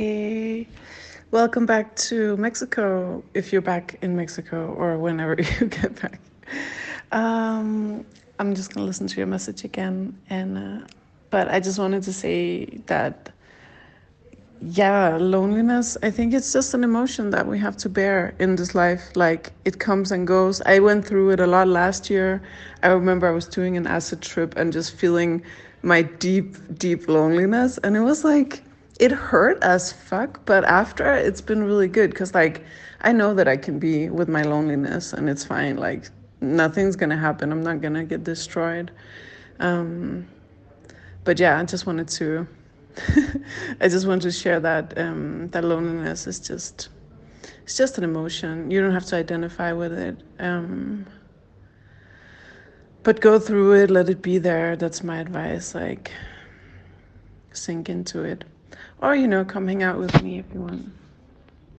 Hey, welcome back to Mexico if you're back in Mexico or whenever you get back. Um, I'm just gonna listen to your message again, and uh, but I just wanted to say that yeah, loneliness, I think it's just an emotion that we have to bear in this life. Like it comes and goes. I went through it a lot last year. I remember I was doing an acid trip and just feeling my deep, deep loneliness. And it was like, it hurt as fuck. But after, it's been really good because, like, I know that I can be with my loneliness and it's fine. Like, nothing's to happen. I'm not to get destroyed. Um, but yeah, I just wanted to I just want to share that um, that loneliness is just it's just an emotion. You don't have to identify with it. Um, but go through it, let it be there. That's my advice. Like sink into it. Or, you know, come hang out with me if you want.